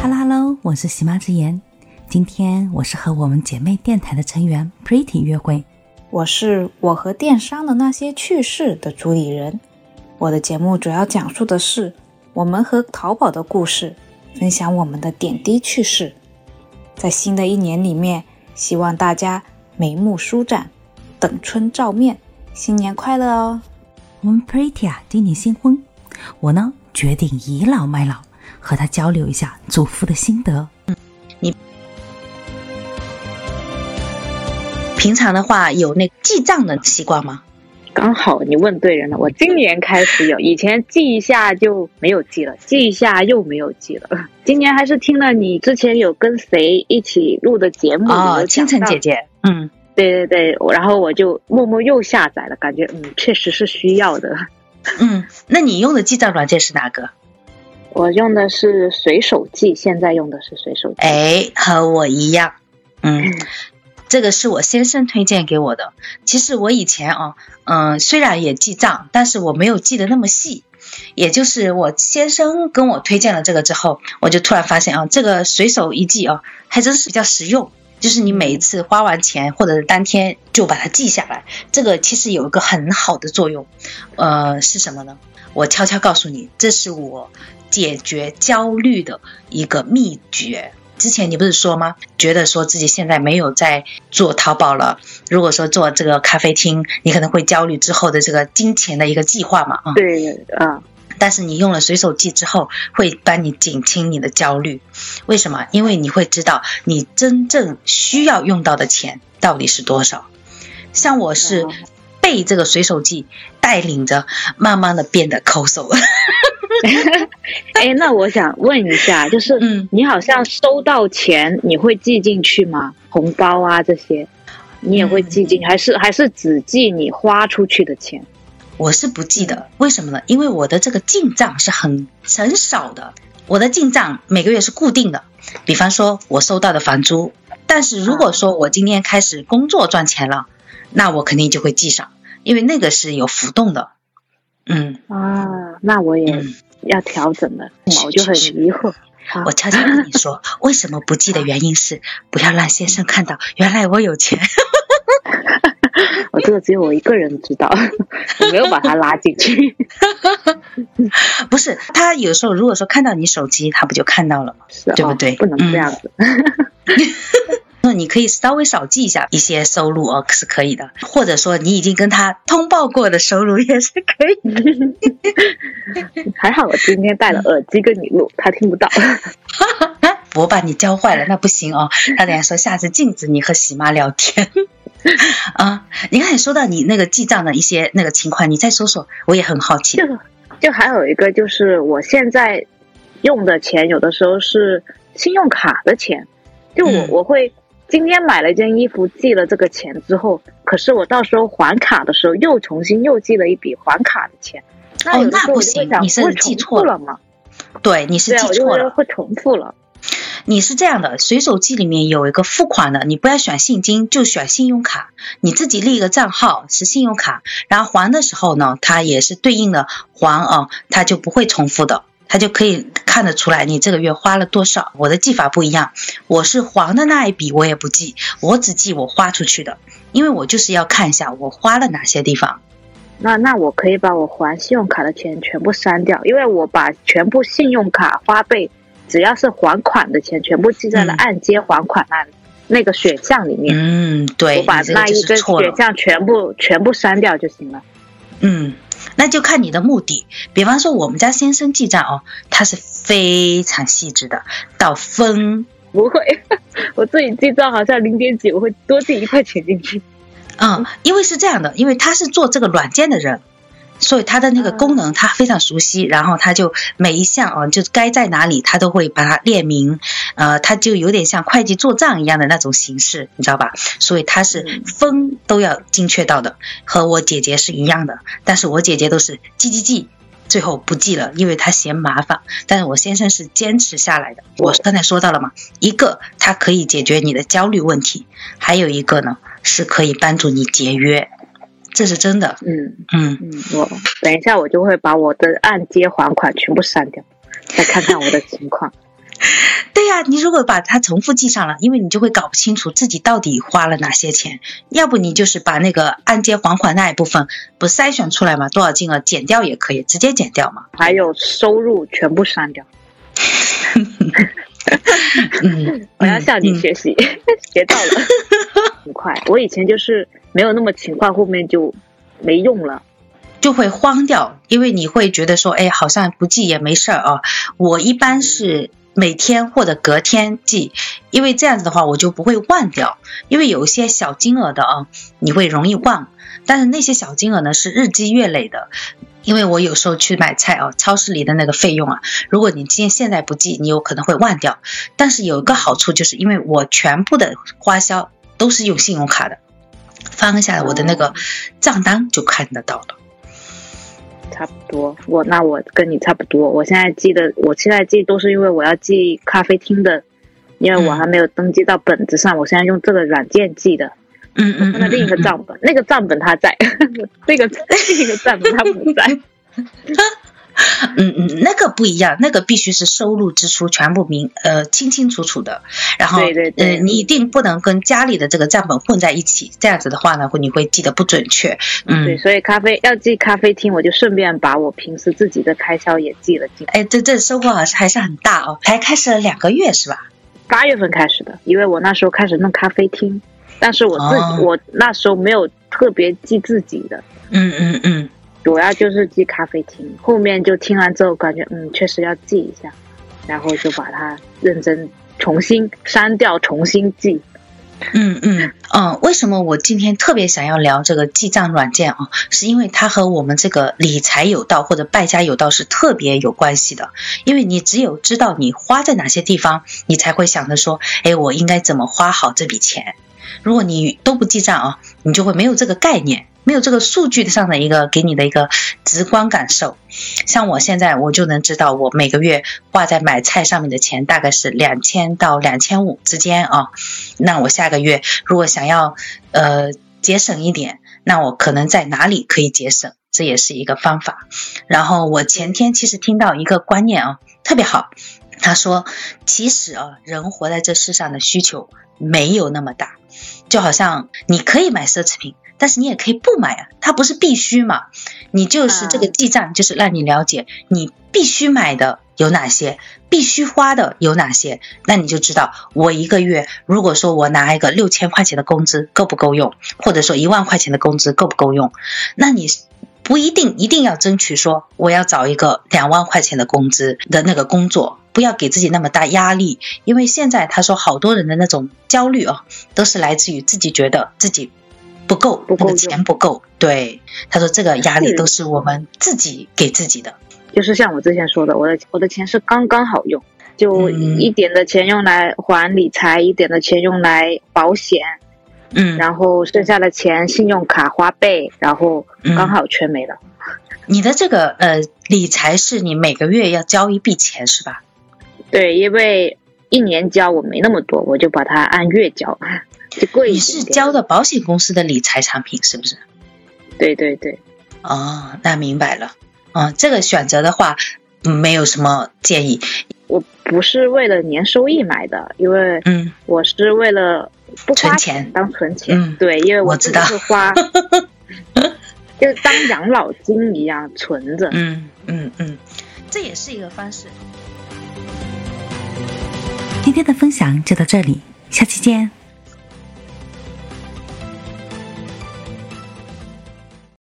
Hello Hello，我是喜妈之言。今天我是和我们姐妹电台的成员 Pretty 约会。我是我和电商的那些趣事的主理人。我的节目主要讲述的是我们和淘宝的故事，分享我们的点滴趣事。在新的一年里面，希望大家眉目舒展，等春照面，新年快乐哦！我们 Pretty 啊，今年新婚，我呢决定倚老卖老，和他交流一下祖父的心得。嗯，你平常的话有那记账的习惯吗？刚好你问对人了，我今年开始有，以前记一下就没有记了，记一下又没有记了。今年还是听了你之前有跟谁一起录的节目哦，清晨姐姐，嗯，对对对，然后我就默默又下载了，感觉嗯确实是需要的。嗯，那你用的记账软件是哪个？我用的是随手记，现在用的是随手记。哎，和我一样，嗯。这个是我先生推荐给我的。其实我以前啊，嗯，虽然也记账，但是我没有记得那么细。也就是我先生跟我推荐了这个之后，我就突然发现啊，这个随手一记啊，还真是比较实用。就是你每一次花完钱或者是当天就把它记下来，这个其实有一个很好的作用。呃，是什么呢？我悄悄告诉你，这是我解决焦虑的一个秘诀。之前你不是说吗？觉得说自己现在没有在做淘宝了。如果说做这个咖啡厅，你可能会焦虑之后的这个金钱的一个计划嘛？啊，对，啊。但是你用了随手记之后，会帮你减轻你的焦虑。为什么？因为你会知道你真正需要用到的钱到底是多少。像我是被这个随手记带领着，慢慢的变得抠搜。哎，那我想问一下，就是，嗯，你好像收到钱，你会记进去吗？红包啊这些，你也会记进，还是还是只记你花出去的钱？我是不记的，为什么呢？因为我的这个进账是很很少的，我的进账每个月是固定的。比方说，我收到的房租，但是如果说我今天开始工作赚钱了，那我肯定就会记上，因为那个是有浮动的。嗯啊，那我也。要调整的，我就很疑惑。我悄悄跟你说，为什么不记的原因是不要让先生看到，原来我有钱。我这个只有我一个人知道，我没有把他拉进去。不是，他有时候如果说看到你手机，他不就看到了吗？对不对？不能这样子。那你可以稍微少记一下一些收入哦，是可以的。或者说你已经跟他通报过的收入也是可以。还好我今天戴了耳机跟你录，他听不到。我把你教坏了，那不行哦。他等下说下次禁止你和喜妈聊天。啊，你刚才说到你那个记账的一些那个情况，你再说说，我也很好奇。就就还有一个就是我现在用的钱，有的时候是信用卡的钱，就我我会。今天买了一件衣服，寄了这个钱之后，可是我到时候还卡的时候又重新又寄了一笔还卡的钱。那哦，那不行，你是记错了吗？对，你是记错了，会重复了。你是这样的，随手记里面有一个付款的，你不要选现金，就选信用卡。你自己立一个账号是信用卡，然后还的时候呢，它也是对应的还啊，它就不会重复的。它就可以看得出来你这个月花了多少。我的记法不一样，我是还的那一笔我也不记，我只记我花出去的，因为我就是要看一下我花了哪些地方。那那我可以把我还信用卡的钱全部删掉，因为我把全部信用卡花呗，只要是还款的钱，全部记在了按揭还款那那个选项里面。嗯，对，我把那一个选项全部全部删掉就行了。嗯。那就看你的目的，比方说我们家先生记账哦，他是非常细致的，到分不会，我自己记账好像零点几，我会多记一块钱进去。嗯，因为是这样的，因为他是做这个软件的人。所以它的那个功能他非常熟悉，然后他就每一项啊，就该在哪里他都会把它列明，呃，他就有点像会计做账一样的那种形式，你知道吧？所以他是分都要精确到的，和我姐姐是一样的。但是我姐姐都是记记记，最后不记了，因为她嫌麻烦。但是我先生是坚持下来的。我刚才说到了嘛，一个它可以解决你的焦虑问题，还有一个呢是可以帮助你节约。这是真的。嗯嗯，嗯，我等一下我就会把我的按揭还款全部删掉，再看看我的情况。对呀、你如果把它重复记上了，因为你就会搞不清楚自己到底花了哪些钱。要不你就是把那个按揭还款那一部分不筛选出来嘛，多少金额减掉也可以，直接减掉嘛。还有收入全部删掉。嗯，我要向你嗯学习，学到了，很快。我以前就是没有那么勤快，后面就没用了。就会慌掉，因为你会觉得说，哎，好像不记也没事儿啊。我一般是每天或者隔天记，因为这样子的话我就不会忘掉。因为有一些小金额的啊，你会容易忘，但是那些小金额呢是日积月累的。因为我有时候去买菜啊，超市里的那个费用啊，如果你今天现在不记，你有可能会忘掉。但是有一个好处，就是因为我全部的花销都是用信用卡的，翻下来我的那个账单就看得到了。差不多，我那我跟你差不多。我现在记的，我现在记都是因为我要记咖啡厅的，因为我还没有登记到本子上，我现在用这个软件记的。嗯嗯，那另一个账本，那个账本它在，那个 另一个账本它不在。嗯嗯，那个不一样，那个必须是收入支出全部明呃清清楚楚的，然后对对对呃你一定不能跟家里的这个账本混在一起，这样子的话呢，会你会记得不准确。嗯对，嗯，所以咖啡要记咖啡厅，我就顺便把我平时自己的开销也记了记。哎，这这收获还是还是很大哦，才开始了两个月是吧？八月份开始的，因为我那时候开始弄咖啡厅，但是我自己、哦我那时候没有特别记自己的，嗯嗯嗯，主要就是记咖啡厅。后面就听完之后，感觉嗯，确实要记一下，然后就把它认真重新删掉，重新记。嗯嗯嗯，为什么我今天特别想要聊这个记账软件啊？是因为它和我们这个理财有道或者败家有道是特别有关系的。因为你只有知道你花在哪些地方，你才会想着说，哎，我应该怎么花好这笔钱。如果你都不记账啊，你就会没有这个概念，没有这个数据上的一个给你的一个直观感受。像我现在我就能知道，我每个月花在买菜上面的钱大概是两千到两千五之间啊。那我下个月如果想要呃节省一点，那我可能在哪里可以节省，这也是一个方法。然后我前天其实听到一个观念啊，特别好。他说，其实啊，人活在这世上的需求没有那么大，就好像你可以买奢侈品，但是你也可以不买啊，它不是必须嘛。你就是这个嗯记账，就是让你了解你必须买的有哪些，必须花的有哪些，那你就知道我一个月如果说我拿一个六千块钱的工资够不够用，或者说一万块钱的工资够不够用，那你。不一定一定要争取说我要找一个两万块钱的工资的那个工作，不要给自己那么大压力，因为现在他说好多人的那种焦虑啊，都是来自于自己觉得自己不够，不够那个钱不够。对，他说这个压力都是我们自己给自己的。就是像我之前说的，我的我的钱是刚刚好用，就嗯一点的钱用来还理财，一点的钱用来保险，嗯，然后剩下的钱信用卡花呗，然后嗯刚好全没了。你的这个呃理财是你每个月要交一笔钱是吧？对，因为一年交我没那么多，我就把它按月交，就贵一你。是交的保险公司的理财产品是不是？对对对，哦，那明白了。嗯，这个选择的话，嗯没有什么建议。我不是为了年收益买的，因为嗯我是为了不花存钱当存钱。嗯对，因为我知道是花，就是当养老金一样存着。嗯嗯嗯，这也是一个方式。今天的分享就到这里，下期见。